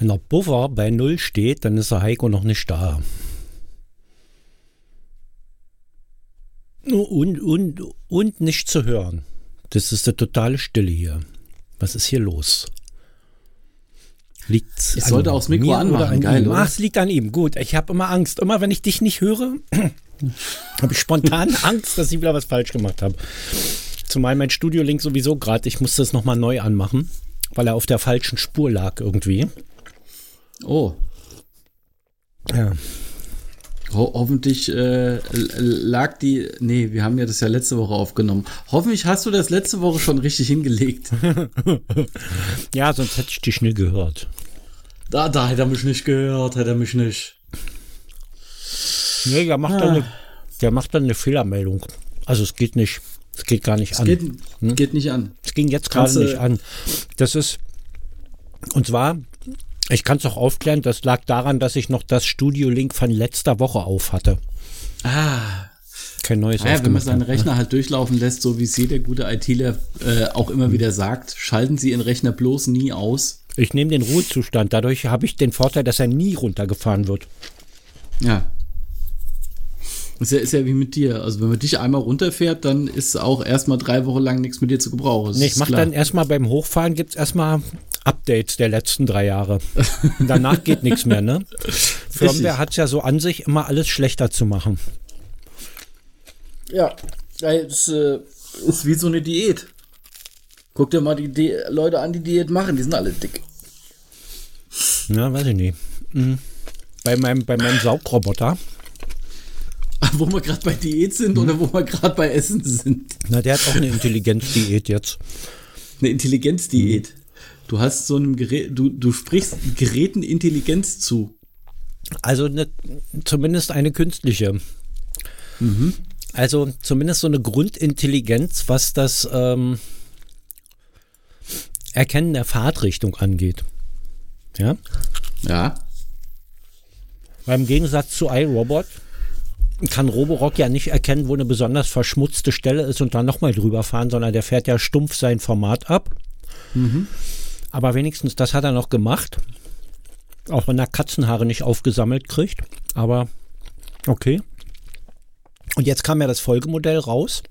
Wenn der Buffer bei Null steht, dann ist der Heiko noch nicht da. Und, und, und nicht zu hören. Das ist eine totale Stille hier. Was ist hier los? Liegt ich sollte das Mikro anmachen. An Geil, Ach, es liegt an ihm. Gut, ich habe immer Angst. Immer wenn ich dich nicht höre, habe ich spontan Angst, dass ich wieder was falsch gemacht habe. Zumal mein Studio-Link sowieso gerade, ich musste es nochmal neu anmachen, weil er auf der falschen Spur lag irgendwie. Oh. Ja. Ho hoffentlich äh, lag die. Nee, wir haben ja das ja letzte Woche aufgenommen. Hoffentlich hast du das letzte Woche schon richtig hingelegt. ja, sonst hätte ich dich schnell gehört. Da, da hätte er mich nicht gehört, hätte er mich nicht. Nee, der macht, ah. dann, eine, der macht dann eine Fehlermeldung. Also es geht nicht. Es geht gar nicht es an. Geht, hm? geht nicht an. Es ging jetzt gerade nicht an. Das ist. Und zwar ich kann es auch aufklären, das lag daran, dass ich noch das Studio-Link von letzter Woche auf hatte. Ah. Kein neues naja, Wenn man seinen Rechner halt durchlaufen lässt, so wie es jeder gute ITler äh, auch immer wieder sagt, schalten Sie Ihren Rechner bloß nie aus. Ich nehme den Ruhezustand. Dadurch habe ich den Vorteil, dass er nie runtergefahren wird. Ja. Ist ja, ist ja wie mit dir. Also wenn man dich einmal runterfährt, dann ist auch erstmal drei Wochen lang nichts mit dir zu gebrauchen. Nee, ich mache dann erstmal beim Hochfahren, gibt es erstmal Updates der letzten drei Jahre. danach geht nichts mehr, ne? Firmware hat es ja so an sich, immer alles schlechter zu machen. Ja, es äh, ist wie so eine Diät. Guck dir mal die Di Leute an, die Diät machen, die sind alle dick. Ja, weiß ich nicht. Mhm. Bei, meinem, bei meinem Saugroboter. Wo wir gerade bei Diät sind mhm. oder wo wir gerade bei Essen sind. Na, der hat auch eine Intelligenzdiät jetzt. Eine Intelligenzdiät. Du hast so einem Gerät, du, du sprichst Geräten Intelligenz zu. Also eine, zumindest eine künstliche. Mhm. Also zumindest so eine Grundintelligenz, was das ähm, Erkennen der Fahrtrichtung angeht. Ja? Ja. Weil im Gegensatz zu iRobot kann Roborock ja nicht erkennen, wo eine besonders verschmutzte Stelle ist und dann nochmal drüber fahren, sondern der fährt ja stumpf sein Format ab. Mhm. Aber wenigstens das hat er noch gemacht. Auch wenn er Katzenhaare nicht aufgesammelt kriegt. Aber okay. Und jetzt kam ja das Folgemodell raus,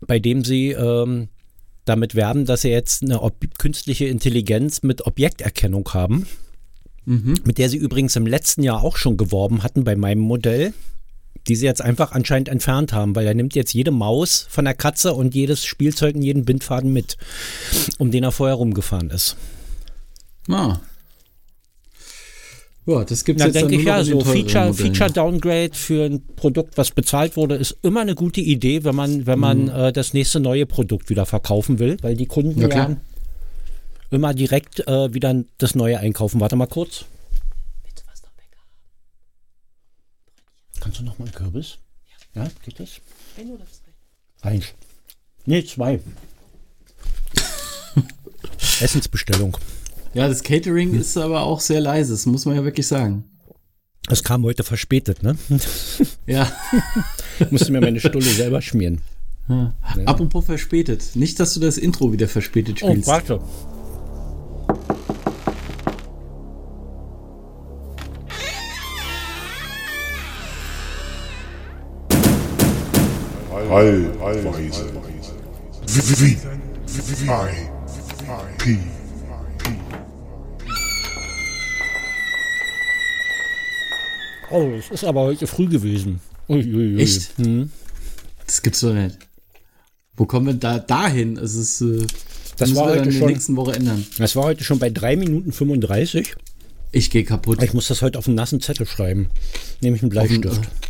bei dem sie ähm, damit werben, dass sie jetzt eine künstliche Intelligenz mit Objekterkennung haben. Mhm. Mit der sie übrigens im letzten Jahr auch schon geworben hatten bei meinem Modell die sie jetzt einfach anscheinend entfernt haben, weil er nimmt jetzt jede Maus von der Katze und jedes Spielzeug und jeden Bindfaden mit, um den er vorher rumgefahren ist. Ah. Ja, das gibt es jetzt denke ich ja, so Feature, Feature Downgrade für ein Produkt, was bezahlt wurde, ist immer eine gute Idee, wenn man, wenn man mhm. äh, das nächste neue Produkt wieder verkaufen will, weil die Kunden ja, ja immer direkt äh, wieder das neue einkaufen. Warte mal kurz. Kannst du noch mal einen Kürbis? Ja. ja, geht das? Ein oder zwei? Eins. Nee, zwei. Essensbestellung. Ja, das Catering hm. ist aber auch sehr leise, das muss man ja wirklich sagen. Es kam heute verspätet, ne? Ja. ich musste mir meine Stulle selber schmieren. Ja. Ja. Apropos verspätet. Nicht, dass du das Intro wieder verspätet oh, spielst. Oh, warte. Allweise. P. Oh, es ist aber heute früh gewesen. Uiuiui. Echt? Hm. Das gibt's doch nicht. Wo kommen wir da dahin? Es ist, äh, das war heute schon, nächsten Woche ändern. Das war heute schon bei 3 Minuten 35. Ich gehe kaputt. Ich muss das heute auf einen nassen Zettel schreiben. Nämlich einen Bleistift. Auf, äh,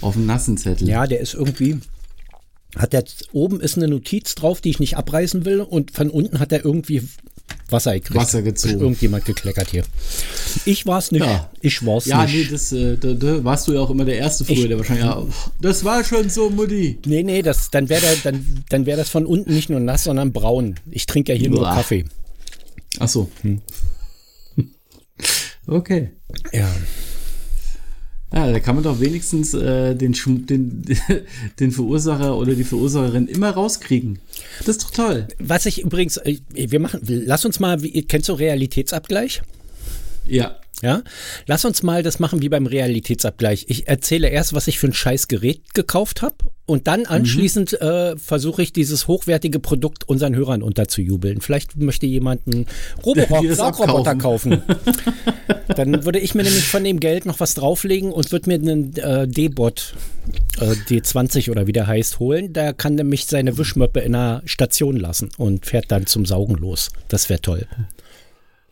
auf einen nassen Zettel. Ja, der ist irgendwie hat der oben ist eine Notiz drauf, die ich nicht abreißen will und von unten hat er irgendwie Wasser gekriegt. Wasser gezogen. Irgendjemand gekleckert hier. Ich war es nicht. Ja. Ich war's ja, nicht. Ja, nee, das, äh, da, da, warst du ja auch immer der Erste früher, ich, der wahrscheinlich, ja, das war schon so, Mutti. Nee, nee, das, dann wäre dann, dann wär das von unten nicht nur nass, sondern braun. Ich trinke ja hier Boah. nur Kaffee. Ach so. Hm. Okay. Ja. Ja, da kann man doch wenigstens äh, den, den, den Verursacher oder die Verursacherin immer rauskriegen. Das ist doch toll. Was ich übrigens, äh, wir machen, lass uns mal, kennst du Realitätsabgleich? Ja. Ja, lass uns mal das machen wie beim Realitätsabgleich. Ich erzähle erst, was ich für ein scheiß Gerät gekauft habe und dann mhm. anschließend mhm. äh, versuche ich dieses hochwertige Produkt unseren Hörern unterzujubeln. Vielleicht möchte jemand einen Roboroboter kaufen. dann würde ich mir nämlich von dem Geld noch was drauflegen und würde mir einen äh, D-Bot äh, D20 oder wie der heißt holen. Der kann nämlich seine Wischmöppe in einer Station lassen und fährt dann zum Saugen los. Das wäre toll.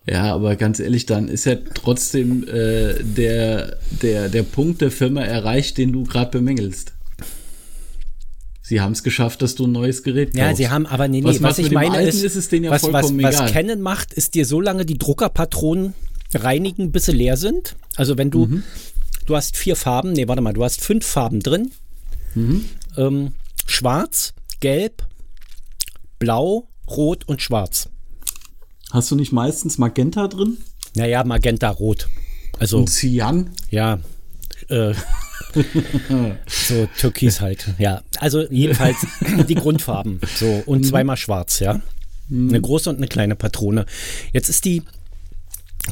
Ja, aber ganz ehrlich, dann ist ja trotzdem äh, der, der, der Punkt der Firma erreicht, den du gerade bemängelst. Sie haben es geschafft, dass du ein neues Gerät kaufst. Ja, sie haben aber nee, nee, was, was ich meine ist, ist es denen ja was, vollkommen was, was Canon macht, ist dir so lange die Druckerpatronen reinigen, bis sie leer sind. Also wenn du, mhm. du hast vier Farben, nee, warte mal, du hast fünf Farben drin. Mhm. Ähm, schwarz, gelb, blau, rot und schwarz. Hast du nicht meistens Magenta drin? Naja, Magenta rot. Also. Und Cyan? Ja. Äh, so Türkis halt. Ja. Also jedenfalls die Grundfarben. So. Und mhm. zweimal schwarz, ja. Mhm. Eine große und eine kleine Patrone. Jetzt ist die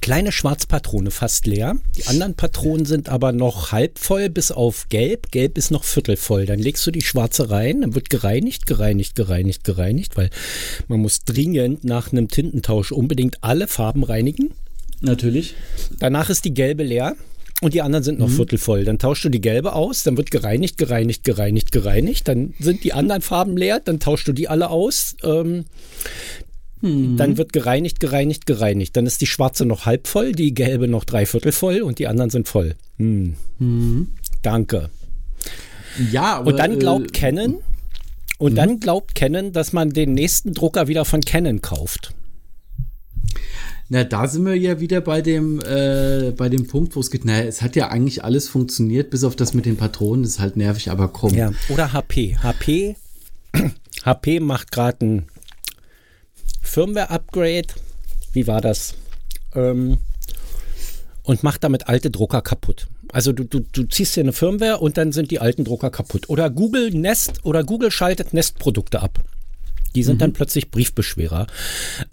kleine Schwarzpatrone fast leer. Die anderen Patronen sind aber noch halb voll bis auf gelb. Gelb ist noch viertelvoll. Dann legst du die schwarze rein, dann wird gereinigt, gereinigt, gereinigt, gereinigt, weil man muss dringend nach einem Tintentausch unbedingt alle Farben reinigen. Natürlich. Danach ist die gelbe leer und die anderen sind noch mhm. viertelvoll. Dann tauschst du die gelbe aus, dann wird gereinigt, gereinigt, gereinigt, gereinigt. Dann sind die anderen Farben leer, dann tauschst du die alle aus. Ähm, Mhm. Dann wird gereinigt, gereinigt, gereinigt. Dann ist die schwarze noch halb voll, die gelbe noch dreiviertel voll und die anderen sind voll. Mhm. Mhm. Danke. Ja, aber, Und dann glaubt äh, Canon, und mhm. dann glaubt Canon, dass man den nächsten Drucker wieder von Canon kauft. Na, da sind wir ja wieder bei dem, äh, bei dem Punkt, wo es geht, naja, es hat ja eigentlich alles funktioniert, bis auf das mit den Patronen, das ist halt nervig, aber komm. Ja, oder HP. HP, HP macht gerade ein Firmware-Upgrade. Wie war das? Ähm, und macht damit alte Drucker kaputt. Also du, du, du ziehst dir eine Firmware und dann sind die alten Drucker kaputt. Oder Google Nest oder Google schaltet Nest-Produkte ab. Die sind mhm. dann plötzlich Briefbeschwerer.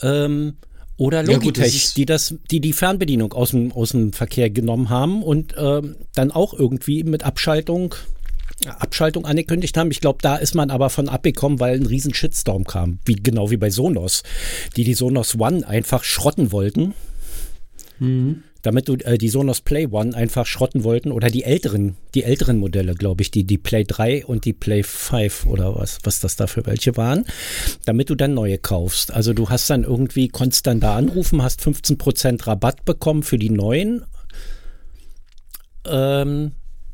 Ähm, oder Logitech, ja, gut, die das, die die Fernbedienung aus dem, aus dem Verkehr genommen haben und ähm, dann auch irgendwie mit Abschaltung Abschaltung angekündigt haben. Ich glaube, da ist man aber von abgekommen, weil ein riesen Shitstorm kam. Wie, genau wie bei Sonos, die die Sonos One einfach schrotten wollten. Mhm. Damit du äh, die Sonos Play One einfach schrotten wollten oder die älteren, die älteren Modelle, glaube ich, die, die Play 3 und die Play 5 oder was, was das da für welche waren, damit du dann neue kaufst. Also du hast dann irgendwie, konntest dann da anrufen, hast 15% Rabatt bekommen für die neuen. Ähm,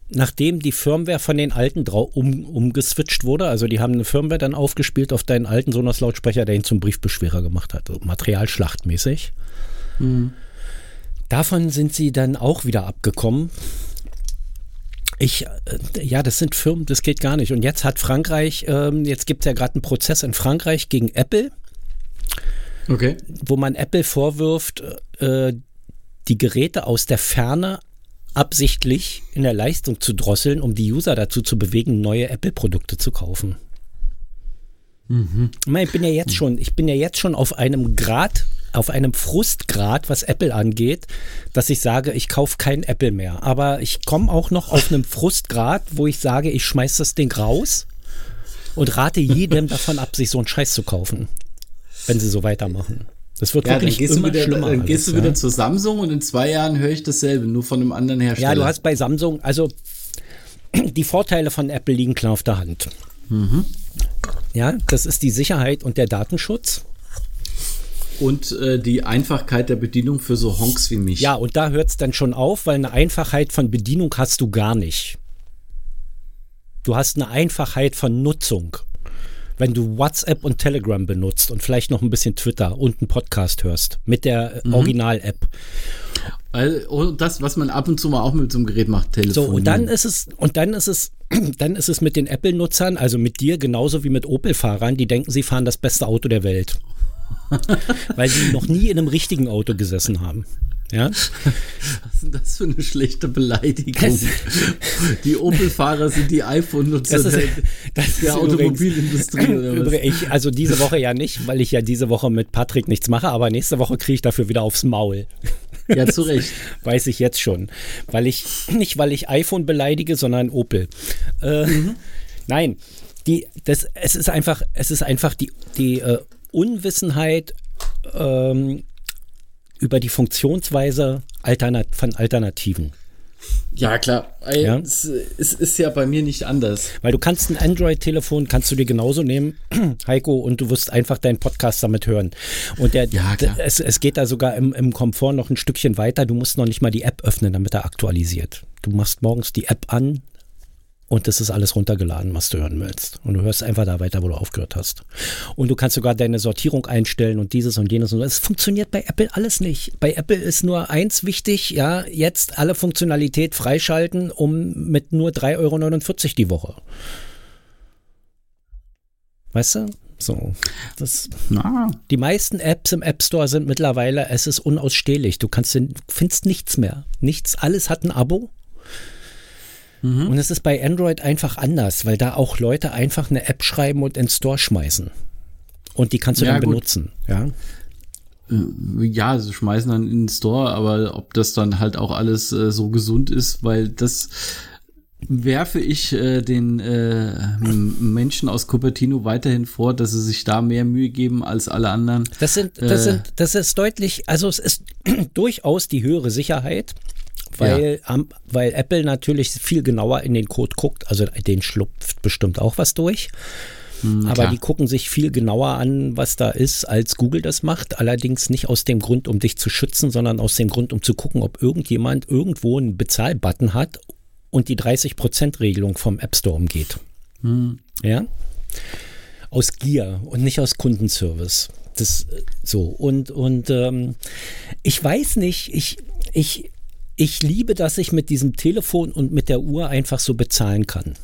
nachdem die Firmware von den alten um, umgeswitcht wurde, also die haben eine Firmware dann aufgespielt auf deinen alten Sonos-Lautsprecher, der ihn zum Briefbeschwerer gemacht hat, so materialschlachtmäßig. Mhm. Davon sind sie dann auch wieder abgekommen. Ich, äh, ja, das sind Firmen, das geht gar nicht. Und jetzt hat Frankreich, ähm, jetzt gibt es ja gerade einen Prozess in Frankreich gegen Apple. Okay. Wo man Apple vorwirft, äh, die Geräte aus der Ferne absichtlich in der Leistung zu drosseln, um die User dazu zu bewegen, neue Apple-Produkte zu kaufen. Mhm. Ich bin ja jetzt schon, ich bin ja jetzt schon auf einem Grad, auf einem Frustgrad, was Apple angeht, dass ich sage, ich kaufe kein Apple mehr. Aber ich komme auch noch auf einem Frustgrad, wo ich sage, ich schmeiß das Ding raus und rate jedem davon ab, sich so einen Scheiß zu kaufen, wenn sie so weitermachen. Das wird ja, wirklich dann gehst immer du wieder, schlimmer. Dann gehst alles, du wieder ja. zu Samsung und in zwei Jahren höre ich dasselbe, nur von einem anderen Hersteller. Ja, du hast bei Samsung, also die Vorteile von Apple liegen klar auf der Hand. Mhm. Ja, das ist die Sicherheit und der Datenschutz. Und äh, die Einfachkeit der Bedienung für so Honks wie mich. Ja, und da hört es dann schon auf, weil eine Einfachheit von Bedienung hast du gar nicht. Du hast eine Einfachheit von Nutzung wenn du WhatsApp und Telegram benutzt und vielleicht noch ein bisschen Twitter und einen Podcast hörst mit der mhm. Original-App. Also das, was man ab und zu mal auch mit so einem Gerät macht, Telefon. So, und dann ist es, und dann ist es, dann ist es mit den Apple-Nutzern, also mit dir genauso wie mit Opel-Fahrern, die denken, sie fahren das beste Auto der Welt. Weil sie noch nie in einem richtigen Auto gesessen haben. Ja? Was ist denn das für eine schlechte Beleidigung? die Opel-Fahrer sind die iPhone-Nutzer Das ist, das ist der Automobilindustrie oder was? übrigens, ich, also diese Woche ja nicht, weil ich ja diese Woche mit Patrick nichts mache, aber nächste Woche kriege ich dafür wieder aufs Maul. Ja, zu Recht. Weiß ich jetzt schon. Weil ich, nicht weil ich iPhone beleidige, sondern Opel. Äh, Nein, die, das, es ist einfach, es ist einfach die, die äh, Unwissenheit ähm, über die Funktionsweise Alternat von Alternativen. Ja, klar. Ey, Ja. Es, es ist ja bei mir nicht anders. Weil du kannst ein Android-Telefon, kannst du dir genauso nehmen, Heiko, und du wirst einfach deinen Podcast damit hören. Und der, Ja, es, es geht da sogar im, im Komfort noch ein Stückchen weiter. Du musst noch nicht mal die App öffnen, damit er aktualisiert. Du machst morgens die App an und das ist alles runtergeladen, was du hören willst. Und du hörst einfach da weiter, wo du aufgehört hast. Und du kannst sogar deine Sortierung einstellen und dieses und jenes und. Es funktioniert bei Apple alles nicht. Bei Apple ist nur eins wichtig, ja, jetzt alle Funktionalität freischalten, um mit nur 3,49 Euro die Woche. Weißt du? So. Das, Na, die meisten Apps im App Store sind mittlerweile, es ist unausstehlich. Du kannst, findest nichts mehr. Nichts, alles hat ein Abo. Und es ist bei Android einfach anders, weil da auch Leute einfach eine App schreiben und ins Store schmeißen. Und die kannst du Ja, dann gut. benutzen. Ja. ja, sie schmeißen dann in den Store, aber ob das dann halt auch alles äh, so gesund ist, weil das werfe ich äh, den äh, Menschen aus Cupertino weiterhin vor, dass sie sich da mehr Mühe geben als alle anderen. Das sind, das Äh. sind, das ist deutlich, also es ist durchaus die höhere Sicherheit, weil, am- weil Apple natürlich viel genauer in den Code guckt, also den schlupft bestimmt auch was durch. Aber klar. die gucken sich viel genauer an, was da ist, als Google das macht. Allerdings nicht aus dem Grund, um dich zu schützen, sondern aus dem Grund, um zu gucken, ob irgendjemand irgendwo einen Bezahlbutton hat und die 30%-Regelung vom App Store umgeht. Ja? Aus Gier und nicht aus Kundenservice. Das so. Und, und ähm, ich weiß nicht, ich, ich, ich liebe, dass ich mit diesem Telefon und mit der Uhr einfach so bezahlen kann.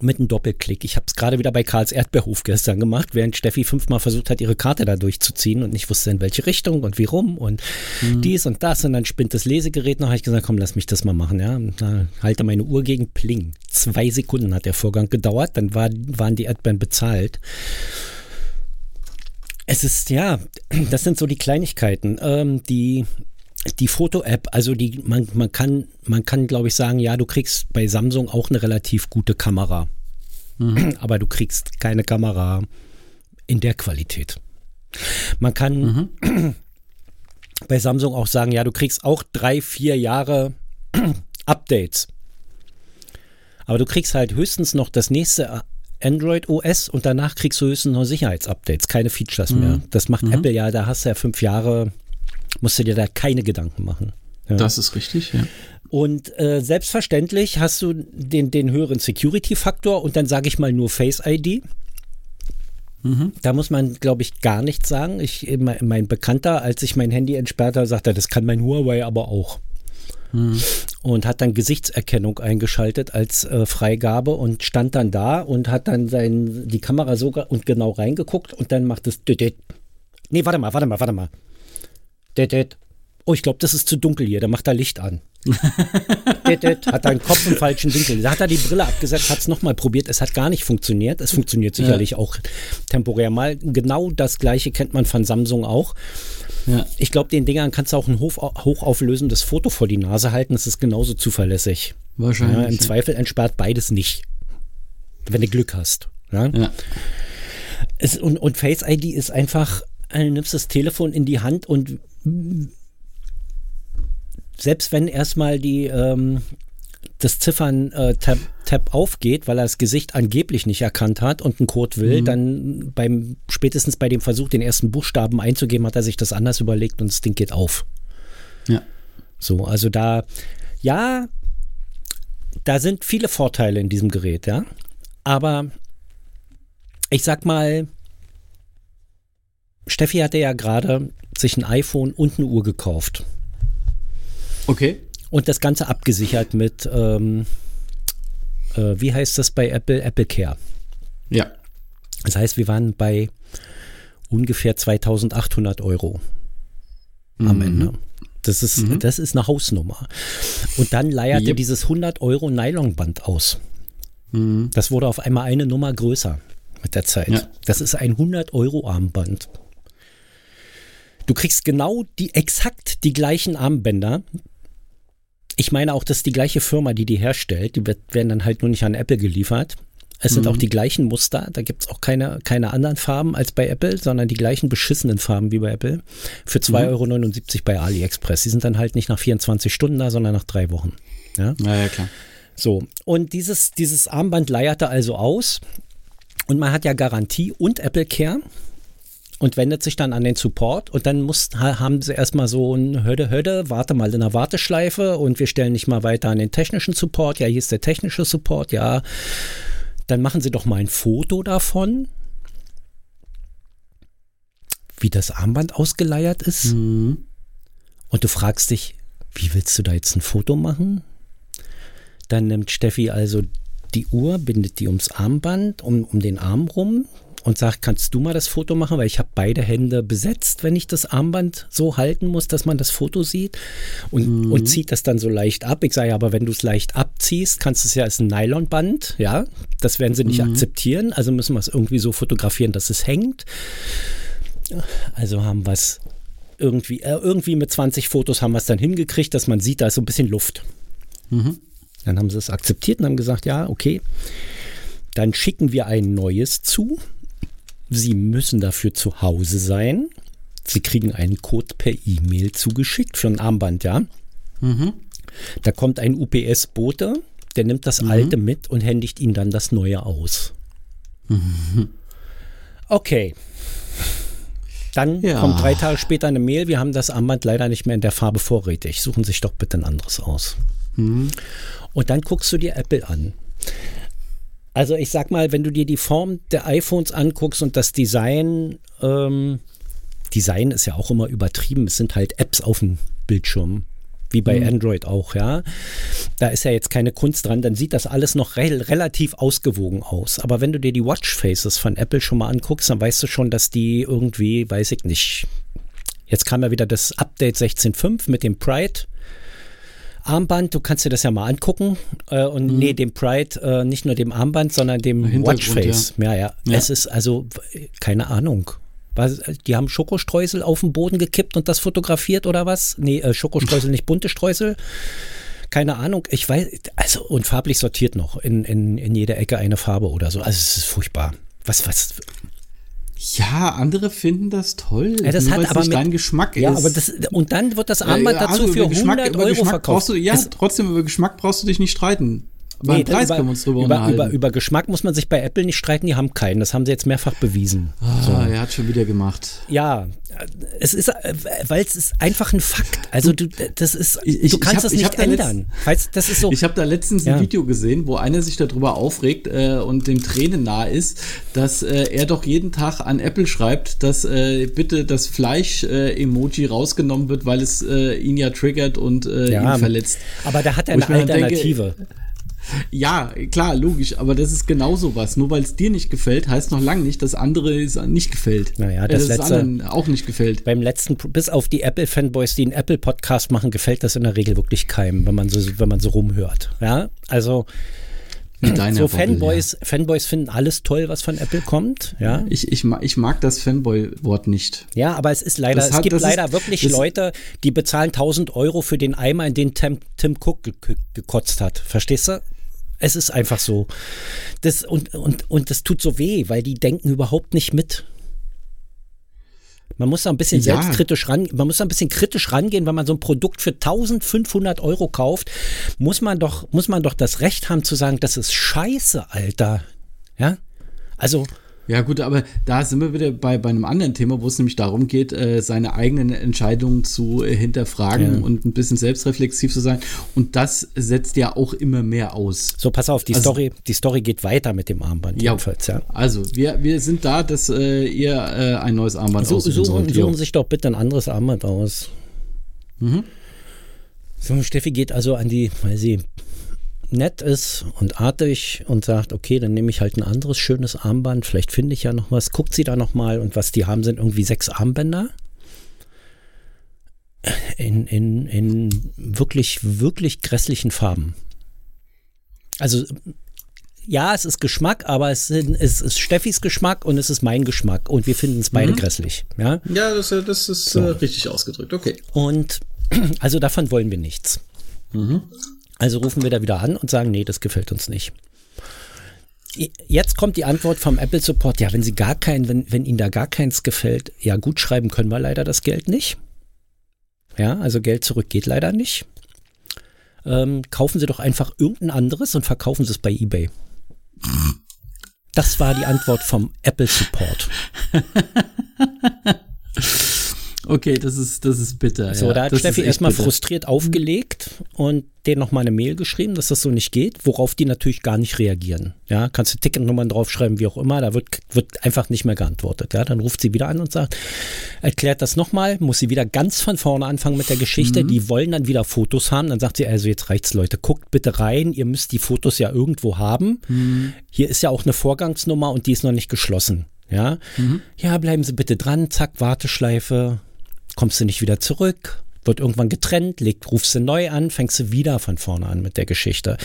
Mit einem Doppelklick. Ich habe es gerade wieder bei Karls Erdbeerhof gestern gemacht, während Steffi fünfmal versucht hat, ihre Karte da durchzuziehen und nicht wusste, in welche Richtung und wie rum und dies und das. Und dann spinnt das Lesegerät noch. Habe ich gesagt, komm, lass mich das mal machen. Ja, Und da halte meine Uhr gegen Pling. Zwei Sekunden hat der Vorgang gedauert. Dann war, waren die Erdbeeren bezahlt. Es ist, ja, das sind so die Kleinigkeiten. Ähm, die, die Foto-App, also die, man, man kann, man kann, glaube ich, sagen, ja, du kriegst bei Samsung auch eine relativ gute Kamera. Aber du kriegst keine Kamera in der Qualität. Man kann bei Samsung auch sagen, ja, du kriegst auch drei, vier Jahre Updates. Aber du kriegst halt höchstens noch das nächste Android OS und danach kriegst du höchstens noch Sicherheitsupdates, keine Features mehr. Das macht Apple ja, da hast du ja fünf Jahre, musst du dir da keine Gedanken machen. Ja. Das ist richtig, ja. Und äh, selbstverständlich hast du den, den höheren Security-Faktor und dann sage ich mal nur Face ID. Da muss man, glaube ich, gar nichts sagen. Ich, mein, Bekannter, als ich mein Handy entsperrt habe, sagte, das kann mein Huawei aber auch. Und hat dann Gesichtserkennung eingeschaltet als äh, Freigabe und stand dann da und hat dann sein, die Kamera sogar und genau reingeguckt und dann macht es. Nee, warte mal, warte mal, warte mal. Düt, düt. Oh, ich glaube, das ist zu dunkel hier. Da macht er Licht an. Hat einen Kopf im falschen Winkel. Da hat er die Brille abgesetzt, hat es nochmal probiert. Es hat gar nicht funktioniert. Es funktioniert sicherlich auch temporär mal. Genau das gleiche kennt man von Samsung auch. Ja. Ich glaube, den Dingern kannst du auch ein hoch, hochauflösendes Foto vor die Nase halten. Das ist genauso zuverlässig. Wahrscheinlich. Ja, Im ja. Zweifel entsperrt beides nicht. Wenn du Glück hast. Ja? Ja. Es, und, und Face ID ist einfach, äh, du nimmst das Telefon in die Hand und selbst wenn erstmal die ähm, das Ziffern-Tab Tab aufgeht, weil er das Gesicht angeblich nicht erkannt hat und einen Code will, dann beim spätestens bei dem Versuch, den ersten Buchstaben einzugeben, hat er sich das anders überlegt und das Ding geht auf. Ja. So, also da, ja, da sind viele Vorteile in diesem Gerät, ja. Aber ich sag mal, Steffi hatte ja gerade sich ein iPhone und eine Uhr gekauft Okay. und das Ganze abgesichert mit, ähm, äh, wie heißt das bei Apple? Apple Care. Ja. Das heißt, wir waren bei ungefähr 2800 Euro am Mhm. Ende. Das ist, mhm. das ist eine Hausnummer. Und dann leierte yep. dieses 100 Euro Nylonband aus. Mhm. Das wurde auf einmal eine Nummer größer mit der Zeit. Ja. Das ist ein 100 Euro Armband. Du kriegst genau die, exakt die gleichen Armbänder. Ich meine auch, das ist die gleiche Firma, die die herstellt. Die werden dann halt nur nicht an Apple geliefert. Es sind mhm. auch die gleichen Muster. Da gibt es auch keine, keine anderen Farben als bei Apple, sondern die gleichen beschissenen Farben wie bei Apple. Für 2,79 mhm. Euro bei AliExpress. Die sind dann halt nicht nach 24 Stunden da, sondern nach drei Wochen. Ja, ja, ja klar. So, und dieses, dieses Armband leierte also aus. Und man hat ja Garantie und Apple Care und wendet sich dann an den Support und dann muss, haben sie erstmal so ein Höde, Höde, warte mal in der Warteschleife und wir stellen nicht mal weiter an den technischen Support. Ja, hier ist der technische Support, ja dann machen Sie doch mal ein Foto davon, wie das Armband ausgeleiert ist. Mhm. Und du fragst dich, wie willst du da jetzt ein Foto machen? Dann nimmt Steffi also die Uhr, bindet die ums Armband, um, um den Arm rum, und sagt, kannst du mal das Foto machen, weil ich habe beide Hände besetzt, wenn ich das Armband so halten muss, dass man das Foto sieht und, mhm. und zieht das dann so leicht ab. Ich sage, aber wenn du es leicht abziehst, kannst du es ja als ein Nylonband, ja, das werden sie nicht mhm. akzeptieren, also müssen wir es irgendwie so fotografieren, dass es hängt. Also haben wir es irgendwie, äh, irgendwie mit 20 Fotos haben wir es dann hingekriegt, dass man sieht, da ist so ein bisschen Luft. Mhm. Dann haben sie es akzeptiert und haben gesagt, ja, okay, dann schicken wir ein neues zu. Sie müssen dafür zu Hause sein. Sie kriegen einen Code per E-Mail zugeschickt für ein Armband, ja. Mhm. Da kommt ein UPS-Bote, der nimmt das mhm. alte mit und händigt Ihnen dann das neue aus. Mhm. Okay. Dann ja. kommt drei Tage später eine Mail, wir haben das Armband leider nicht mehr in der Farbe vorrätig. Suchen Sie sich doch bitte ein anderes aus. Mhm. Und dann guckst du dir Apple an. Also ich sag mal, wenn du dir die Form der iPhones anguckst und das Design, ähm, Design ist ja auch immer übertrieben, es sind halt Apps auf dem Bildschirm. Wie bei mhm. Android auch, ja. Da ist ja jetzt keine Kunst dran, dann sieht das alles noch re relativ ausgewogen aus. Aber wenn du dir die Watchfaces von Apple schon mal anguckst, dann weißt du schon, dass die irgendwie, weiß ich nicht. Jetzt kam ja wieder das Update 16.5 mit dem Pride Armband, du kannst dir das ja mal angucken. Äh, und mhm. nee, dem Pride, äh, nicht nur dem Armband, sondern dem Watchface. Ja. Ja, ja. ja. Es ist also, keine Ahnung. Was, die haben Schokostreusel auf den Boden gekippt und das fotografiert oder was? Nee, äh, Schokostreusel, nicht bunte Streusel. Keine Ahnung. Ich weiß, also, und farblich sortiert noch. In, in, in jeder Ecke eine Farbe oder so. Also, es ist furchtbar. Was, was, ja, andere finden das toll. Ja, das nur, hat aber nicht mit, dein Geschmack ja, ist. Aber das, und dann wird das Armband ja, dazu also für 100 Geschmack, Euro Geschmack verkauft. Du, ja, es, trotzdem über Geschmack brauchst du dich nicht streiten. Nee, Preis über, können wir uns drüber über. Über, über Geschmack muss man sich bei Apple nicht streiten, die haben keinen. Das haben sie jetzt mehrfach bewiesen. Ah, so. er hat schon wieder gemacht. Ja, es ist, weil es ist einfach ein Fakt. Also du, das ist, ich, du kannst es nicht ändern. Letzt, das ist so. Ich habe da letztens ja. ein Video gesehen, wo einer sich darüber aufregt äh, und dem Tränen nahe ist, dass äh, er doch jeden Tag an Apple schreibt, dass äh, bitte das Fleisch-Emoji rausgenommen wird, weil es äh, ihn ja triggert und äh, ja, ihn verletzt. Aber da hat er eine Alternative. Denke, ja, klar, logisch, aber das ist genau so was. Nur weil es dir nicht gefällt, heißt noch lange nicht, dass andere es nicht gefällt. Naja, das, äh, das letzte, anderen auch nicht gefällt. Beim letzten, bis auf die Apple-Fanboys, die einen Apple-Podcast machen, gefällt das in der Regel wirklich keinem, wenn man so, wenn man so rumhört. Ja, also so Fanboys, ja. Fanboys finden alles toll, was von Apple kommt. Ja, ich, ich, mag, ich mag das Fanboy-Wort nicht. Ja, aber es ist leider, das es gibt leider ist, wirklich Leute, die bezahlen 1000 Euro für den Eimer, in den Tim, Tim Cook gekotzt hat. Verstehst du? Es ist einfach so. Das, und, und, und das tut so weh, weil die denken überhaupt nicht mit. Man muss da ein bisschen ja. selbstkritisch ran, man muss da ein bisschen kritisch rangehen, wenn man so ein Produkt für 1500 Euro kauft, muss man doch, muss man doch das Recht haben zu sagen, das ist scheiße, Alter. Ja? Also, ja, gut, aber da sind wir wieder bei, bei einem anderen Thema, wo es nämlich darum geht, äh, seine eigenen Entscheidungen zu äh, hinterfragen ja. und ein bisschen selbstreflexiv zu sein. Und das setzt ja auch immer mehr aus. So, pass auf, die, also, Story, die Story geht weiter mit dem Armband ja, jedenfalls, ja. Also, wir, wir sind da, dass äh, ihr äh, ein neues Armband so, aussuchen sollt. Suchen sich doch bitte ein anderes Armband aus. Mhm. So, Steffi geht also an die, weil sie nett ist und artig und sagt, okay, dann nehme ich halt ein anderes schönes Armband, vielleicht finde ich ja noch was, guckt sie da noch mal und was die haben, sind irgendwie sechs Armbänder. in, in, in wirklich, wirklich grässlichen Farben. Also ja, es ist Geschmack, aber es, sind, es ist Steffis Geschmack und es ist mein Geschmack und wir finden es beide mhm. grässlich. Ja, ja das, das ist so. äh, richtig ausgedrückt, okay. Und also davon wollen wir nichts. Mhm. Also rufen wir da wieder an und sagen, nee, das gefällt uns nicht. Jetzt kommt die Antwort vom Apple Support, ja, wenn sie gar kein, wenn, wenn Ihnen da gar keins gefällt, ja, gut schreiben können wir leider das Geld nicht. Ja, also Geld zurück geht leider nicht. Ähm, kaufen Sie doch einfach irgendein anderes und verkaufen Sie es bei eBay. Das war die Antwort vom Apple Support. Okay, das ist, das ist bitter. So, ja. da hat das Steffi erstmal frustriert aufgelegt und denen nochmal eine Mail geschrieben, dass das so nicht geht, worauf die natürlich gar nicht reagieren. Ja, kannst du Ticketnummern draufschreiben, wie auch immer, da wird, wird einfach nicht mehr geantwortet. Ja, dann ruft sie wieder an und sagt, erklärt das nochmal, muss sie wieder ganz von vorne anfangen mit der Geschichte. Mhm. Die wollen dann wieder Fotos haben. Dann sagt sie, also jetzt reicht's, Leute, guckt bitte rein, ihr müsst die Fotos ja irgendwo haben. Mhm. Hier ist ja auch eine Vorgangsnummer und die ist noch nicht geschlossen. Ja, mhm. ja, bleiben Sie bitte dran, zack, Warteschleife, kommst du nicht wieder zurück, wird irgendwann getrennt, legt, rufst du neu an, fängst du wieder von vorne an mit der Geschichte.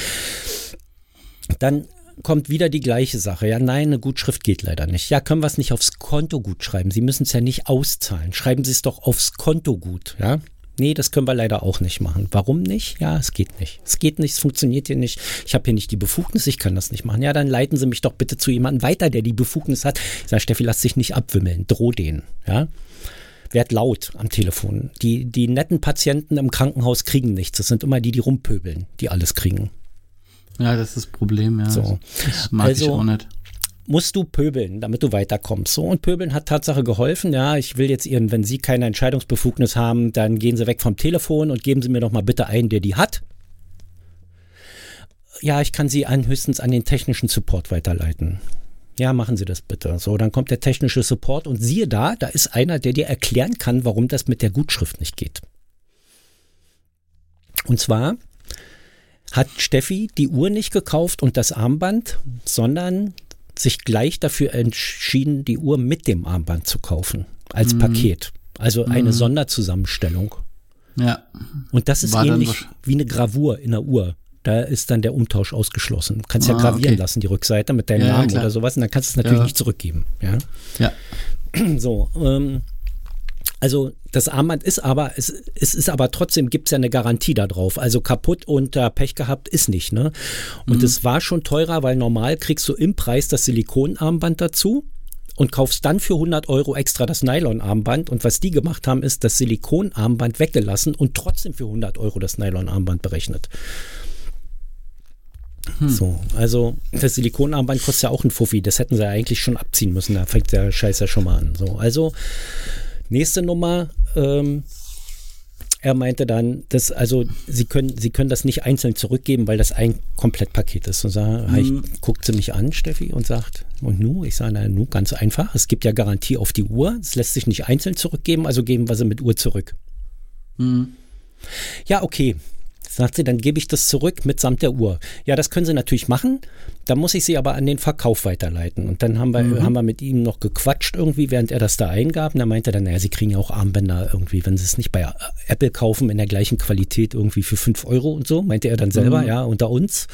Dann kommt wieder die gleiche Sache. Ja, nein, eine Gutschrift geht leider nicht. Ja, können wir es nicht aufs Konto gut schreiben? Sie müssen es ja nicht auszahlen. Schreiben Sie es doch aufs Konto gut, ja? Nee, das können wir leider auch nicht machen. Warum nicht? Ja, es geht nicht. Es geht nicht, es funktioniert hier nicht. Ich habe hier nicht die Befugnis, ich kann das nicht machen. Ja, dann leiten Sie mich doch bitte zu jemandem weiter, der die Befugnis hat. Ich sage, Steffi, lass dich nicht abwimmeln, droh den. Ja? Werd laut am Telefon. Die, die netten Patienten im Krankenhaus kriegen nichts. Das sind immer die, die rumpöbeln, die alles kriegen. Ja, das ist das Problem, ja. So. Das mag also, ich auch nicht. Musst du pöbeln, damit du weiterkommst. So, und pöbeln hat Tatsache geholfen. Ja, ich will jetzt ihren, wenn Sie keine Entscheidungsbefugnis haben, dann gehen Sie weg vom Telefon und geben Sie mir doch mal bitte einen, der die hat. Ja, ich kann Sie an, höchstens an den technischen Support weiterleiten. Ja, machen Sie das bitte. So, dann kommt der technische Support und siehe da, da ist einer, der dir erklären kann, warum das mit der Gutschrift nicht geht. Und zwar hat Steffi die Uhr nicht gekauft und das Armband, sondern sich gleich dafür entschieden, die Uhr mit dem Armband zu kaufen, als mhm. Paket. Also eine mhm. Sonderzusammenstellung. Ja. Und das ist War ähnlich wie eine Gravur in der Uhr da ist dann der Umtausch ausgeschlossen. Du kannst ja ah, gravieren okay. lassen, die Rückseite mit deinem ja, Namen ja, oder sowas, und dann kannst du es natürlich ja. nicht zurückgeben. Ja. ja. So, ähm, also das Armband ist aber, es, es ist aber trotzdem, gibt es ja eine Garantie darauf. Also kaputt und äh, Pech gehabt ist nicht. Ne? Und es mhm. war schon teurer, weil normal kriegst du im Preis das Silikonarmband dazu und kaufst dann für 100 Euro extra das Nylon-Armband. Und was die gemacht haben, ist das Silikonarmband weggelassen und trotzdem für 100 Euro das Nylon-Armband berechnet. Hm. So, also das Silikonarmband kostet ja auch ein Fuffi. Das hätten sie ja eigentlich schon abziehen müssen. Da fängt der Scheiß ja schon mal an. So, also nächste Nummer. Ähm, er meinte dann, dass also sie können, sie können das nicht einzeln zurückgeben, weil das ein Komplettpaket ist. Und sag, hm. guckt sie mich an, Steffi, und sagt, und nu? Ich sage, na, nu, ganz einfach. Es gibt ja Garantie auf die Uhr. Es lässt sich nicht einzeln zurückgeben, also geben wir sie mit Uhr zurück. Hm. Ja, okay. Sagt sie, dann gebe ich das zurück mitsamt der Uhr. Ja, das können sie natürlich machen. Da muss ich sie aber an den Verkauf weiterleiten. Und dann haben wir, mhm. haben wir mit ihm noch gequatscht irgendwie, während er das da eingab. Und er meinte dann, naja, sie kriegen ja auch Armbänder irgendwie, wenn sie es nicht bei Apple kaufen, in der gleichen Qualität irgendwie für 5 Euro und so, meinte er dann selber, mhm. ja, unter uns.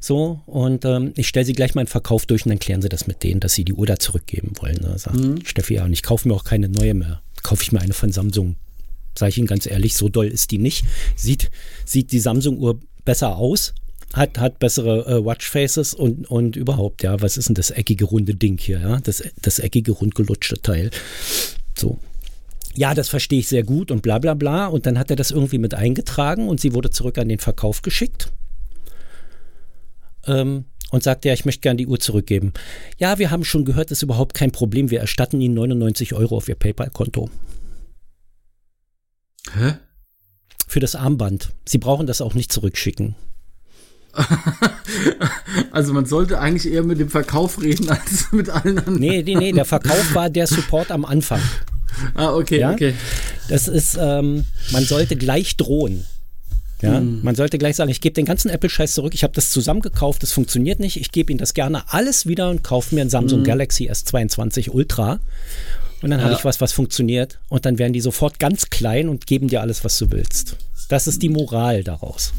So, und ähm, ich stelle sie gleich mal in Verkauf durch und dann klären sie das mit denen, dass sie die Uhr da zurückgeben wollen. Da sagt mhm. Steffi, ja, und ich kaufe mir auch keine neue mehr. Kaufe ich mir eine von Samsung sage ich Ihnen ganz ehrlich, so doll ist die nicht. Sieht, sieht die Samsung-Uhr besser aus, hat, hat bessere äh, Watchfaces und, und überhaupt, ja, was ist denn das eckige runde Ding hier, ja? Das, das eckige rundgelutschte Teil. So. Ja, das verstehe ich sehr gut und bla bla bla. Und dann hat er das irgendwie mit eingetragen und sie wurde zurück an den Verkauf geschickt. Ähm, und sagte, ja, ich möchte gerne die Uhr zurückgeben. Ja, wir haben schon gehört, das ist überhaupt kein Problem. Wir erstatten Ihnen 99 Euro auf Ihr PayPal-Konto. Hä? Für das Armband. Sie brauchen das auch nicht zurückschicken. also man sollte eigentlich eher mit dem Verkauf reden als mit allen anderen. Nee, nee, nee, der Verkauf war der Support am Anfang. Ah, okay, ja? okay. Das ist, ähm, man sollte gleich drohen. Ja, hm. man sollte gleich sagen, ich gebe den ganzen Apple-Scheiß zurück, ich habe das zusammengekauft, das funktioniert nicht, ich gebe Ihnen das gerne alles wieder und kaufe mir ein Samsung hm. Galaxy S22 Ultra Und dann habe ich was, was funktioniert. Und dann werden die sofort ganz klein und geben dir alles, was du willst. Das ist die Moral daraus.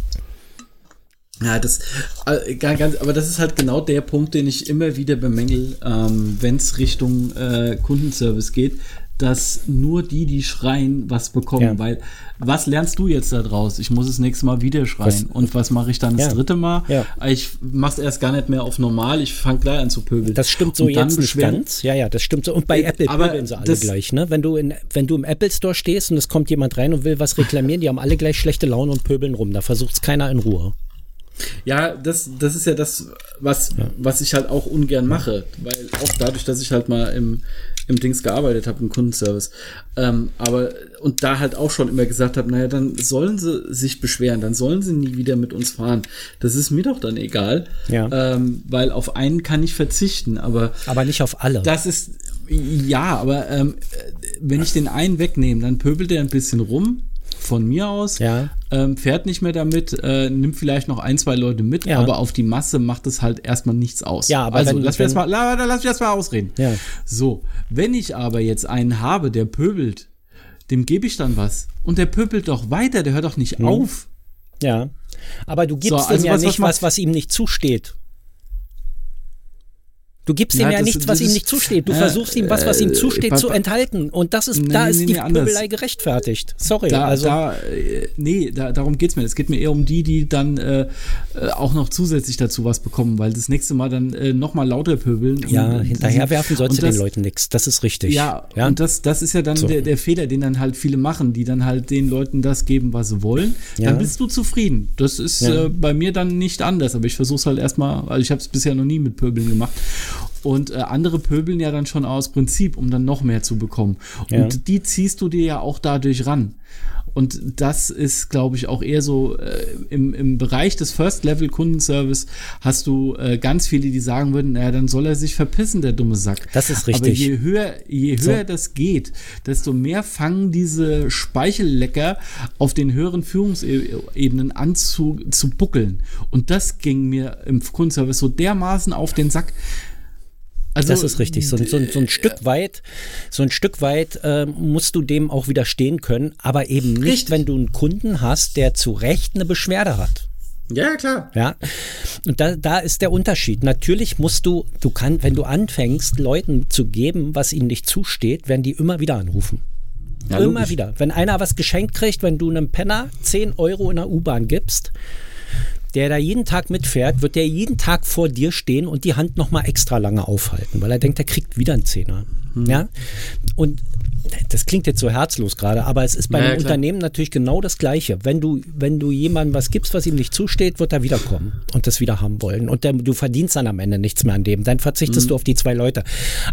Ja, das, äh, ganz, aber das ist halt genau der Punkt, den ich immer wieder bemängel, ähm, wenn es Richtung äh, Kundenservice geht, dass nur die, die schreien, was bekommen. Ja. Weil, was lernst du jetzt da draus? Ich muss das nächste Mal wieder schreien. Was? Und was mache ich dann das ja. dritte Mal? Ja. Ich mache es erst gar nicht mehr auf normal. Ich fange gleich an zu pöbeln. Das stimmt so jetzt nicht ganz. Ja, ja, das stimmt so. Und bei äh, Apple aber pöbeln sie alle gleich. Ne? Wenn, du in, wenn du im Apple Store stehst und es kommt jemand rein und will was reklamieren, die haben alle gleich schlechte Laune und pöbeln rum. Da versucht es keiner in Ruhe. Ja, das, das ist ja das, was, ja. was ich halt auch ungern mache, weil auch dadurch, dass ich halt mal im, im Dings gearbeitet habe, im Kundenservice, ähm, aber und da halt auch schon immer gesagt habe, naja, dann sollen sie sich beschweren, dann sollen sie nie wieder mit uns fahren. Das ist mir doch dann egal, ja. ähm, weil auf einen kann ich verzichten, aber aber nicht auf alle. Das ist ja, aber ähm, wenn ich den einen wegnehme, dann pöbelt er ein bisschen rum von mir aus, ja. ähm, fährt nicht mehr damit, äh, nimmt vielleicht noch ein, zwei Leute mit, ja. aber auf die Masse macht es halt erstmal nichts aus. Ja, aber also wenn, lass, wenn, mal, lass, lass mich erstmal ausreden. Ja. So, wenn ich aber jetzt einen habe, der pöbelt, dem gebe ich dann was. Und der pöbelt doch weiter, der hört doch nicht mhm. auf. Ja. Aber du gibst so, also ihm ja was, nicht was, was ihm nicht zusteht. Du gibst ja, ihm ja das, nichts, was ihm nicht zusteht. Du äh, versuchst ihm was, was ihm äh, zusteht, äh, zu enthalten. Und das ist, nee, da nee, ist nee, die Pöbelei gerechtfertigt. Sorry. Da, also. Da, äh, nee, da, darum geht's mir. Es geht mir eher um die, die dann äh, äh, auch noch zusätzlich dazu was bekommen, weil das nächste Mal dann äh, nochmal lauter pöbeln. Ja, hinterherwerfen sollst du den Leuten nichts. Das ist richtig. Ja, ja? und das, das ist ja dann so. der, der Fehler, den dann halt viele machen, die dann halt den Leuten das geben, was sie wollen. Ja. Dann bist du zufrieden. Das ist ja. bei mir dann nicht anders. Aber ich versuche es halt erstmal, also ich habe es bisher noch nie mit Pöbeln gemacht. Und äh, andere pöbeln ja dann schon aus Prinzip, um dann noch mehr zu bekommen. Ja. Und die ziehst du dir ja auch dadurch ran. Und das ist, glaube ich, auch eher so äh, im, im Bereich des First-Level-Kundenservice hast du äh, ganz viele, die sagen würden, naja, dann soll er sich verpissen, der dumme Sack. Das ist richtig. Aber je höher, je höher so. das geht, desto mehr fangen diese Speichellecker auf den höheren Führungsebenen an zu, zu buckeln. Und das ging mir im Kundenservice so dermaßen auf den Sack also, das ist richtig. So, so, so ein Stück weit, so ein Stück weit äh, musst du dem auch widerstehen können, aber eben nicht, richtig. wenn du einen Kunden hast, der zu Recht eine Beschwerde hat. Ja, klar. Ja. Und da, da ist der Unterschied. Natürlich musst du, du kannst, wenn du anfängst, Leuten zu geben, was ihnen nicht zusteht, werden die immer wieder anrufen. Ja, immer logisch. wieder. Wenn einer was geschenkt kriegt, wenn du einem Penner 10 Euro in der U-Bahn gibst, der da jeden Tag mitfährt, wird der jeden Tag vor dir stehen und die Hand noch mal extra lange aufhalten, weil er denkt, er kriegt wieder einen Zehner. Hm. Ja? Und das klingt jetzt so herzlos gerade, aber es ist bei ja, einem klar. Unternehmen natürlich genau das Gleiche. Wenn du, wenn du jemandem was gibst, was ihm nicht zusteht, wird er wiederkommen und das wieder haben wollen. Und der, du verdienst dann am Ende nichts mehr an dem. Dann verzichtest mhm. du auf die zwei Leute.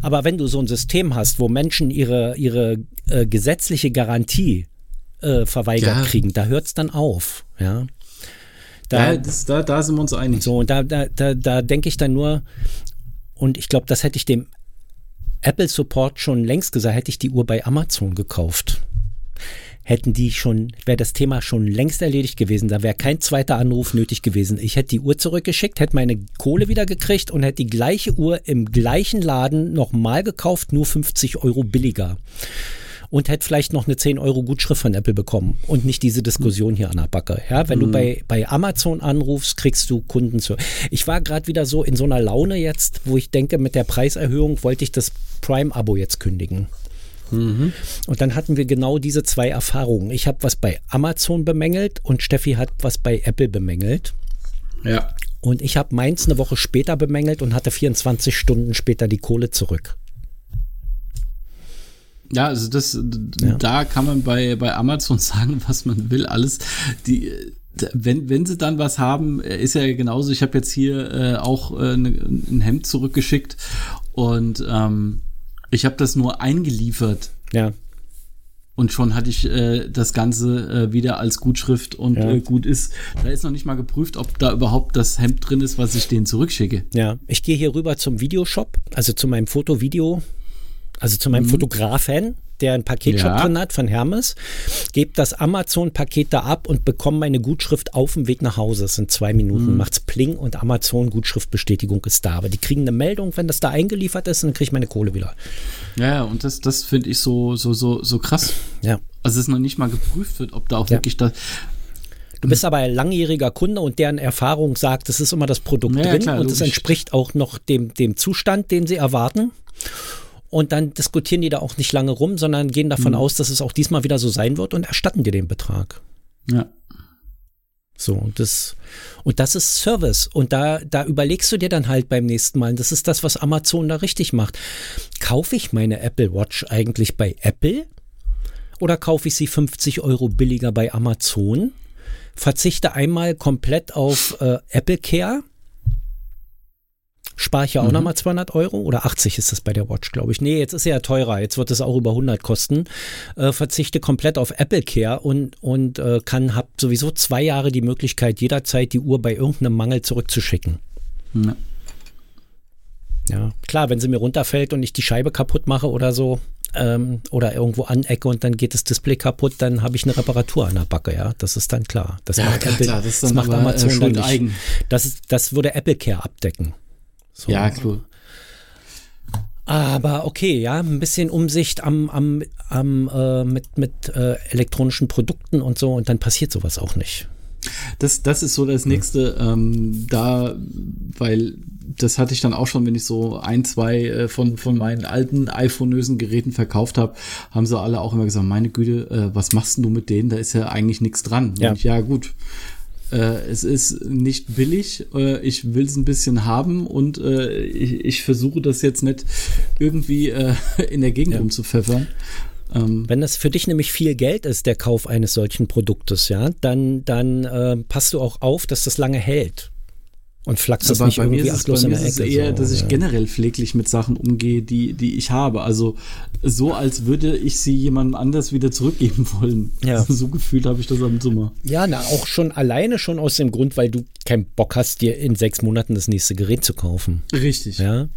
Aber wenn du so ein System hast, wo Menschen ihre, ihre äh, gesetzliche Garantie äh, verweigert ja. kriegen, da hört es dann auf. Ja. Da, ja, das, da, da sind wir uns einig. So, und da, da, da, da denke ich dann nur, und ich glaube, das hätte ich dem Apple Support schon längst gesagt, hätte ich die Uhr bei Amazon gekauft. Hätten die schon, wäre das Thema schon längst erledigt gewesen, da wäre kein zweiter Anruf nötig gewesen. Ich hätte die Uhr zurückgeschickt, hätte meine Kohle wieder gekriegt und hätte die gleiche Uhr im gleichen Laden nochmal gekauft, nur 50 Euro billiger und hätte vielleicht noch eine 10 Euro Gutschrift von Apple bekommen und nicht diese Diskussion hier an der Backe. Ja, wenn mhm. du bei, bei Amazon anrufst, kriegst du Kunden zu. Ich war gerade wieder so in so einer Laune jetzt, wo ich denke, mit der Preiserhöhung wollte ich das Prime-Abo jetzt kündigen. Mhm. Und dann hatten wir genau diese zwei Erfahrungen. Ich habe was bei Amazon bemängelt und Steffi hat was bei Apple bemängelt. Ja. Und ich habe meins eine Woche später bemängelt und hatte 24 Stunden später die Kohle zurück. Ja, also das, ja. da kann man bei, bei Amazon sagen, was man will, alles. Die, wenn, wenn sie dann was haben, ist ja genauso. Ich habe jetzt hier äh, auch äh, ne, ein Hemd zurückgeschickt und ähm, ich habe das nur eingeliefert. Ja. Und schon hatte ich äh, das Ganze äh, wieder als Gutschrift und ja. äh, gut ist. Da ist noch nicht mal geprüft, ob da überhaupt das Hemd drin ist, was ich denen zurückschicke. Ja, ich gehe hier rüber zum Videoshop, also zu meinem Foto-Video also zu meinem mhm. Fotografen, der ein Paketshop ja. drin hat von Hermes, gebe das Amazon-Paket da ab und bekomme meine Gutschrift auf dem Weg nach Hause. Es sind zwei Minuten, mhm. macht's Pling und Amazon-Gutschriftbestätigung ist da. Aber die kriegen eine Meldung, wenn das da eingeliefert ist, dann kriege ich meine Kohle wieder. Ja, und das, das finde ich so, so, so, so krass. Ja. Also es noch nicht mal geprüft wird, ob da auch ja. wirklich das. Du bist aber ein langjähriger Kunde und deren Erfahrung sagt, es ist immer das Produkt ja, drin klar, und es entspricht auch noch dem, dem Zustand, den sie erwarten. Und dann diskutieren die da auch nicht lange rum, sondern gehen davon mhm. aus, dass es auch diesmal wieder so sein wird und erstatten dir den Betrag. Ja. So, und das, und das ist Service. Und da, da überlegst du dir dann halt beim nächsten Mal, das ist das, was Amazon da richtig macht. Kaufe ich meine Apple Watch eigentlich bei Apple? Oder kaufe ich sie 50 Euro billiger bei Amazon? Verzichte einmal komplett auf äh, Apple Care spare ich ja auch mhm. nochmal 200 Euro oder 80 ist das bei der Watch, glaube ich. Nee, jetzt ist sie ja teurer, jetzt wird es auch über 100 kosten. Äh, verzichte komplett auf Apple Care und, und äh, kann, hab sowieso zwei Jahre die Möglichkeit, jederzeit die Uhr bei irgendeinem Mangel zurückzuschicken. Ja. ja, klar, wenn sie mir runterfällt und ich die Scheibe kaputt mache oder so, ähm, oder irgendwo anecke und dann geht das Display kaputt, dann habe ich eine Reparatur an der Backe, ja. Das ist dann klar. Das ja, macht, klar, Apple, klar. Das, das macht Amazon dann nicht. Eigen. Das, ist, das würde Apple Care abdecken. So. Ja, klar. Aber okay, ja, ein bisschen Umsicht am, am, am äh, mit, mit äh, elektronischen Produkten und so und dann passiert sowas auch nicht. Das, das ist so das nächste, ähm, da, weil das hatte ich dann auch schon, wenn ich so ein, zwei äh, von, von meinen alten iPhone-ösen Geräten verkauft habe, haben sie alle auch immer gesagt, meine Güte, äh, was machst du mit denen? Da ist ja eigentlich nichts dran. Ja, ich, ja gut es ist nicht billig, äh, ich will es ein bisschen haben und äh, ich, ich versuche das jetzt nicht irgendwie äh, in der Gegend ja. rumzupfeffern. Ähm, Wenn das für dich nämlich viel Geld ist, der Kauf eines solchen Produktes, ja, dann, dann äh, passt du auch auf, dass das lange hält und flachst das nicht irgendwie achtlos in der Ecke. Ist eher, so, dass ich ja. generell pfleglich mit Sachen umgehe, die, die ich habe. Also so, als würde ich sie jemandem anders wieder zurückgeben wollen. Ja. So gefühlt habe ich das am Sommer. Ja, na, auch schon alleine schon aus dem Grund, weil du keinen Bock hast, dir in sechs Monaten das nächste Gerät zu kaufen. Richtig. Ja.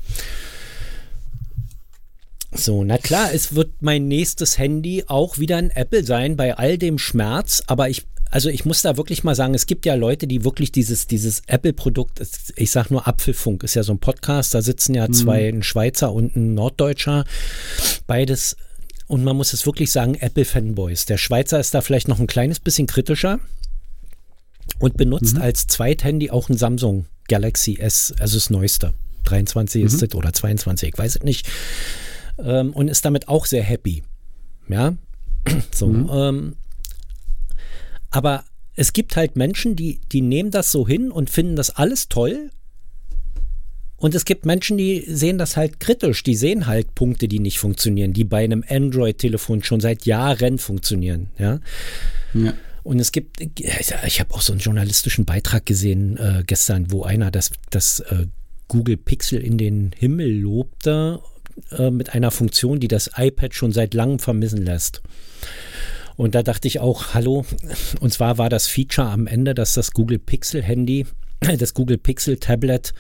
So, na klar, es wird mein nächstes Handy auch wieder ein Apple sein, bei all dem Schmerz, aber ich also ich muss da wirklich mal sagen, es gibt ja Leute, die wirklich dieses, dieses Apple-Produkt, ich sag nur Apfelfunk, ist ja so ein Podcast, da sitzen ja zwei, mhm. ein Schweizer und ein Norddeutscher, beides und man muss es wirklich sagen, Apple-Fanboys. Der Schweizer ist da vielleicht noch ein kleines bisschen kritischer und benutzt mhm. als Zweithandy auch ein Samsung Galaxy S, also das neueste. 23 mhm. ist es oder 22, ich weiß es nicht. Ähm, und ist damit auch sehr happy. Ja, so. Mhm. Ähm, aber es gibt halt Menschen, die, die nehmen das so hin und finden das alles toll. Und es gibt Menschen, die sehen das halt kritisch. Die sehen halt Punkte, die nicht funktionieren, die bei einem Android-Telefon schon seit Jahren funktionieren. Ja. ja. Und es gibt, ich habe auch so einen journalistischen Beitrag gesehen äh, gestern, wo einer das, das äh, Google Pixel in den Himmel lobte äh, mit einer Funktion, die das iPad schon seit langem vermissen lässt. Und da dachte ich auch, hallo, und zwar war das Feature am Ende, dass das Google Pixel Handy, das Google Pixel Tablet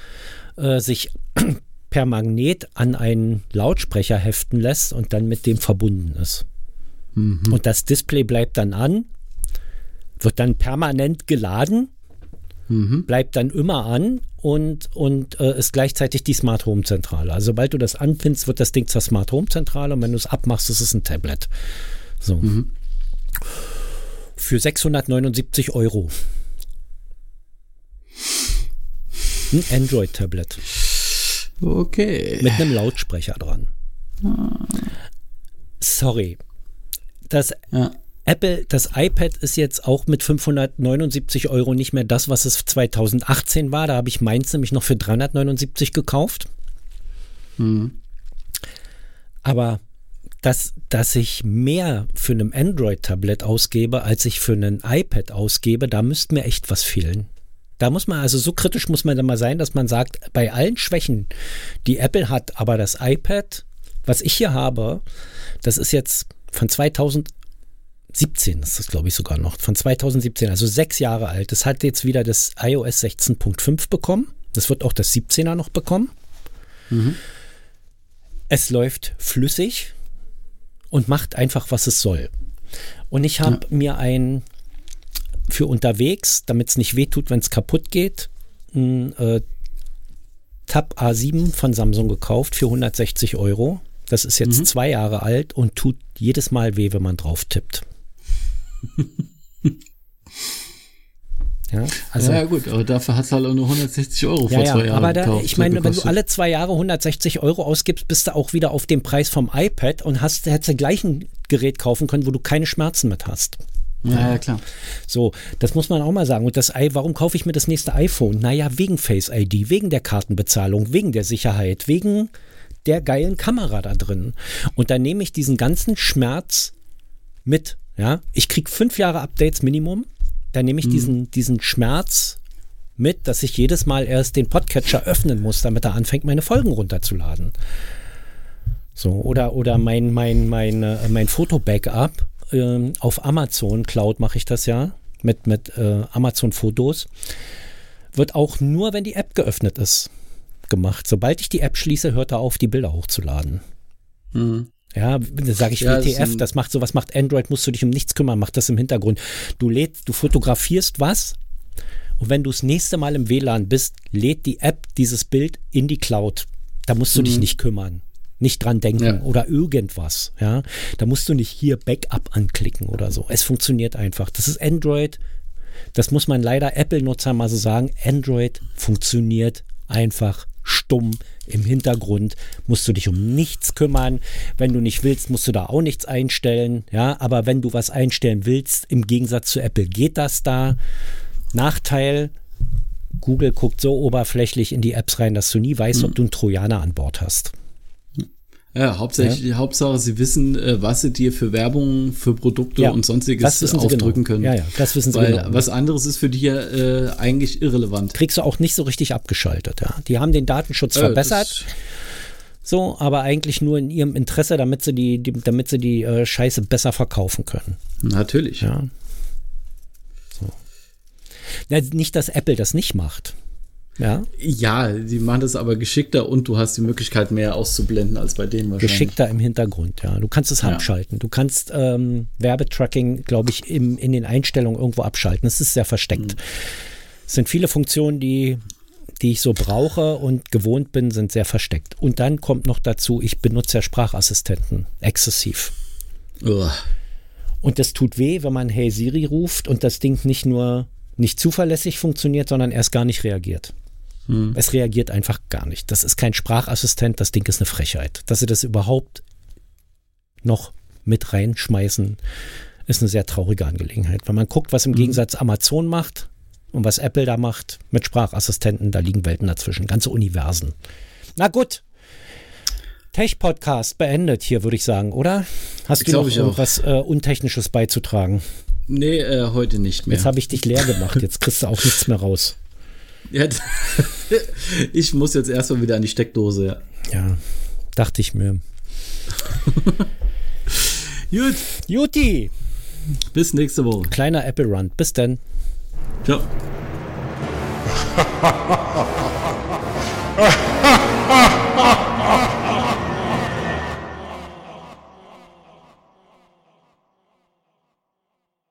äh, sich per Magnet an einen Lautsprecher heften lässt und dann mit dem verbunden ist. Mhm. Und das Display bleibt dann an, wird dann permanent geladen, mhm. bleibt dann immer an und, und äh, ist gleichzeitig die Smart Home Zentrale. Also sobald du das anpinst, wird das Ding zur Smart Home Zentrale und wenn du es abmachst, ist es ein Tablet. So. Mhm für 679 Euro. Ein Android-Tablet. Okay. Mit einem Lautsprecher dran. Sorry. Das ja. Apple, das iPad ist jetzt auch mit 579 Euro nicht mehr das, was es 2018 war. Da habe ich meins nämlich noch für 379 gekauft. Mhm. Aber dass, dass ich mehr für ein Android-Tablet ausgebe, als ich für ein iPad ausgebe, da müsste mir echt was fehlen. Da muss man, also so kritisch muss man da mal sein, dass man sagt, bei allen Schwächen, die Apple hat, aber das iPad, was ich hier habe, das ist jetzt von 2017, das ist glaube ich sogar noch, von 2017, also sechs Jahre alt. Das hat jetzt wieder das iOS 16.5 bekommen. Das wird auch das 17er noch bekommen. Mhm. Es läuft flüssig und macht einfach, was es soll. Und ich habe ja. mir ein für unterwegs, damit es nicht wehtut, wenn es kaputt geht, ein äh, Tab A7 von Samsung gekauft für 160 Euro. Das ist jetzt mhm. zwei Jahre alt und tut jedes Mal weh, wenn man drauf tippt. Ja, also, ja, gut, aber dafür hast du halt auch nur 160 Euro ja, vor zwei Jahren. Aber da, ich meine, wenn du alle zwei Jahre 160 Euro ausgibst, bist du auch wieder auf dem Preis vom iPad und hast, hättest du gleich ein Gerät kaufen können, wo du keine Schmerzen mit hast. Ja, ja, klar. So, das muss man auch mal sagen. Und das warum kaufe ich mir das nächste iPhone? Naja, wegen Face ID, wegen der Kartenbezahlung, wegen der Sicherheit, wegen der geilen Kamera da drin. Und dann nehme ich diesen ganzen Schmerz mit. Ja, ich kriege fünf Jahre Updates Minimum. Dann nehme ich mhm. diesen, diesen Schmerz mit, dass ich jedes Mal erst den Podcatcher öffnen muss, damit er anfängt, meine Folgen runterzuladen. So, oder, oder mein, mein, mein, äh, mein Foto-Backup äh, auf Amazon Cloud mache ich das ja mit, mit äh, Amazon Fotos. Wird auch nur, wenn die App geöffnet ist, gemacht. Sobald ich die App schließe, hört er auf, die Bilder hochzuladen. Mhm. Ja, da sage ich ja, WTF, das macht sowas, macht Android, musst du dich um nichts kümmern, mach das im Hintergrund. Du lädst, du fotografierst was und wenn du das nächste Mal im WLAN bist, lädt die App dieses Bild in die Cloud. Da musst du mhm. dich nicht kümmern nicht dran denken ja. oder irgendwas. Ja, da musst du nicht hier Backup anklicken oder so. Es funktioniert einfach. Das ist Android. Das muss man leider Apple-Nutzer mal so sagen. Android funktioniert einfach stumm im Hintergrund. Musst du dich um nichts kümmern. Wenn du nicht willst, musst du da auch nichts einstellen. Ja, aber wenn du was einstellen willst, im Gegensatz zu Apple geht das da. Nachteil, Google guckt so oberflächlich in die Apps rein, dass du nie weißt, ob du einen Trojaner an Bord hast. Ja, hauptsächlich, ja. Hauptsache, sie wissen, äh, was sie dir für Werbung, für Produkte ja, und sonstiges aufdrücken genau. können. Ja, ja, das wissen sie Weil genau. was anderes ist für die ja äh, eigentlich irrelevant. Kriegst du auch nicht so richtig abgeschaltet, ja. Die haben den Datenschutz äh, verbessert. So, aber eigentlich nur in ihrem Interesse, damit sie die, die damit sie die äh, Scheiße besser verkaufen können. Natürlich. Ja. So. Ja, nicht, dass Apple das nicht macht. Ja. Ja, die machen das aber geschickter und du hast die Möglichkeit, mehr auszublenden als bei denen wahrscheinlich. Geschickter im Hintergrund, ja. Du kannst es ja. abschalten. Du kannst ähm, Werbetracking, glaube ich, im, in den Einstellungen irgendwo abschalten. Es ist sehr versteckt. Mhm. Es sind viele Funktionen, die, die ich so brauche und gewohnt bin, sind sehr versteckt. Und dann kommt noch dazu, ich benutze ja Sprachassistenten exzessiv. Uah. Und das tut weh, wenn man Hey Siri ruft und das Ding nicht nur nicht zuverlässig funktioniert, sondern erst gar nicht reagiert. Hm. Es reagiert einfach gar nicht. Das ist kein Sprachassistent, das Ding ist eine Frechheit. Dass sie das überhaupt noch mit reinschmeißen, ist eine sehr traurige Angelegenheit. Wenn man guckt, was im hm. Gegensatz Amazon macht und was Apple da macht mit Sprachassistenten, da liegen Welten dazwischen, ganze Universen. Na gut. Tech-Podcast beendet hier, würde ich sagen, oder? Hast du noch irgendwas äh, Untechnisches beizutragen? Nee, äh, heute nicht mehr. Jetzt habe ich dich leer gemacht, jetzt kriegst du auch nichts mehr raus. Ja, ich muss jetzt erstmal wieder an die Steckdose. Ja, ja dachte ich mir. Gut. Juti. Bis nächste Woche. Kleiner Apple Run. Bis dann. Ciao.